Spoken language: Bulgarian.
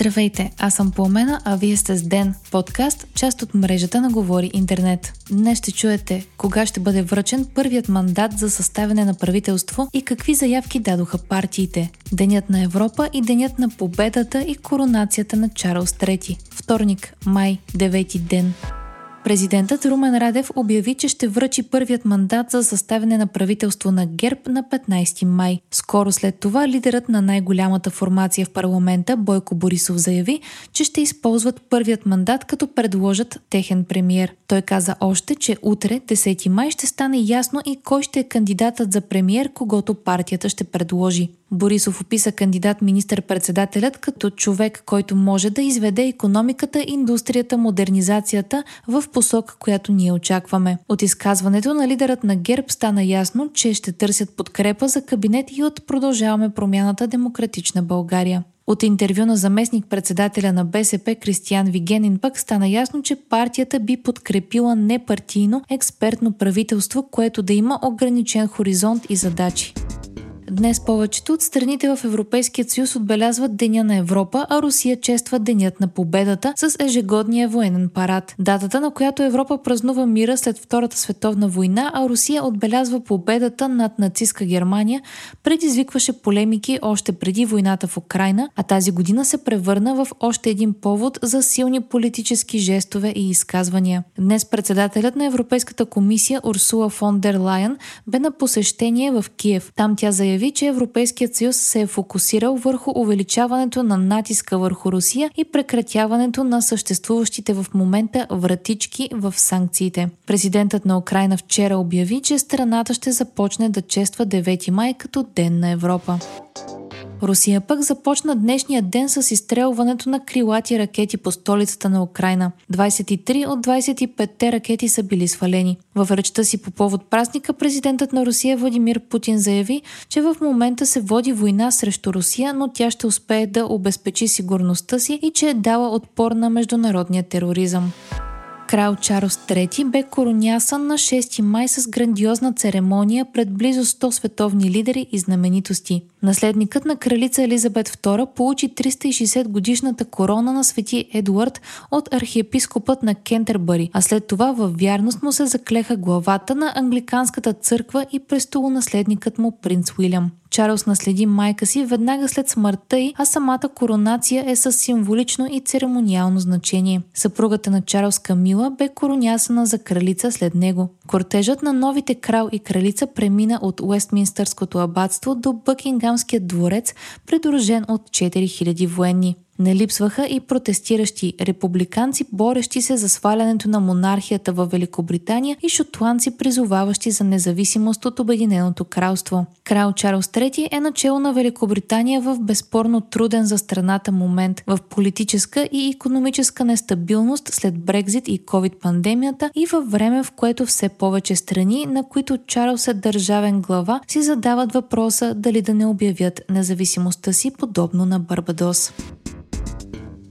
Здравейте, аз съм Пламена, а вие сте с Ден, подкаст, част от мрежата на Говори Интернет. Днес ще чуете кога ще бъде връчен първият мандат за съставяне на правителство и какви заявки дадоха партиите. Денят на Европа и Денят на победата и коронацията на Чарлз III. Вторник, май, 9 ден. Президентът Румен Радев обяви, че ще връчи първият мандат за съставяне на правителство на ГЕРБ на 15 май. Скоро след това лидерът на най-голямата формация в парламента Бойко Борисов заяви, че ще използват първият мандат като предложат техен премьер. Той каза още, че утре, 10 май, ще стане ясно и кой ще е кандидатът за премьер, когато партията ще предложи. Борисов описа кандидат министър-председателят като човек, който може да изведе економиката, индустрията, модернизацията в посока, която ние очакваме. От изказването на лидерът на ГЕРБ стана ясно, че ще търсят подкрепа за кабинет и от продължаваме промяната Демократична България. От интервю на заместник-председателя на БСП Кристиян Вигенин пък стана ясно, че партията би подкрепила непартийно експертно правителство, което да има ограничен хоризонт и задачи. Днес повечето от страните в Европейския съюз отбелязват Деня на Европа, а Русия чества Денят на победата с ежегодния военен парад. Датата, на която Европа празнува мира след Втората световна война, а Русия отбелязва победата над нацистска Германия, предизвикваше полемики още преди войната в Украина, а тази година се превърна в още един повод за силни политически жестове и изказвания. Днес председателят на Европейската комисия Урсула фон дер Лайен бе на посещение в Киев. Там тя заяви, заяви, че Европейският съюз се е фокусирал върху увеличаването на натиска върху Русия и прекратяването на съществуващите в момента вратички в санкциите. Президентът на Украина вчера обяви, че страната ще започне да чества 9 май като Ден на Европа. Русия пък започна днешния ден с изстрелването на крилати ракети по столицата на Украина. 23 от 25-те ракети са били свалени. В речта си по повод празника президентът на Русия Владимир Путин заяви, че в момента се води война срещу Русия, но тя ще успее да обезпечи сигурността си и че е дала отпор на международния тероризъм. Крал Чарлз III бе коронясан на 6 май с грандиозна церемония пред близо 100 световни лидери и знаменитости. Наследникът на кралица Елизабет II получи 360 годишната корона на свети Едуард от архиепископът на Кентербъри, а след това във вярност му се заклеха главата на англиканската църква и престолонаследникът му принц Уилям. Чарлз наследи майка си веднага след смъртта й, а самата коронация е с символично и церемониално значение. Съпругата на Чарлз Камила бе коронясана за кралица след него. Кортежът на новите крал и кралица премина от Уестминстърското абатство до Бъкингамския дворец, придружен от 4000 военни. Не липсваха и протестиращи републиканци, борещи се за свалянето на монархията в Великобритания и шотландци, призоваващи за независимост от Обединеното кралство. Крал Чарлз III е начало на Великобритания в безспорно труден за страната момент в политическа и економическа нестабилност след Брекзит и COVID-пандемията и във време, в което все повече страни, на които Чарлз е държавен глава, си задават въпроса дали да не обявят независимостта си подобно на Барбадос.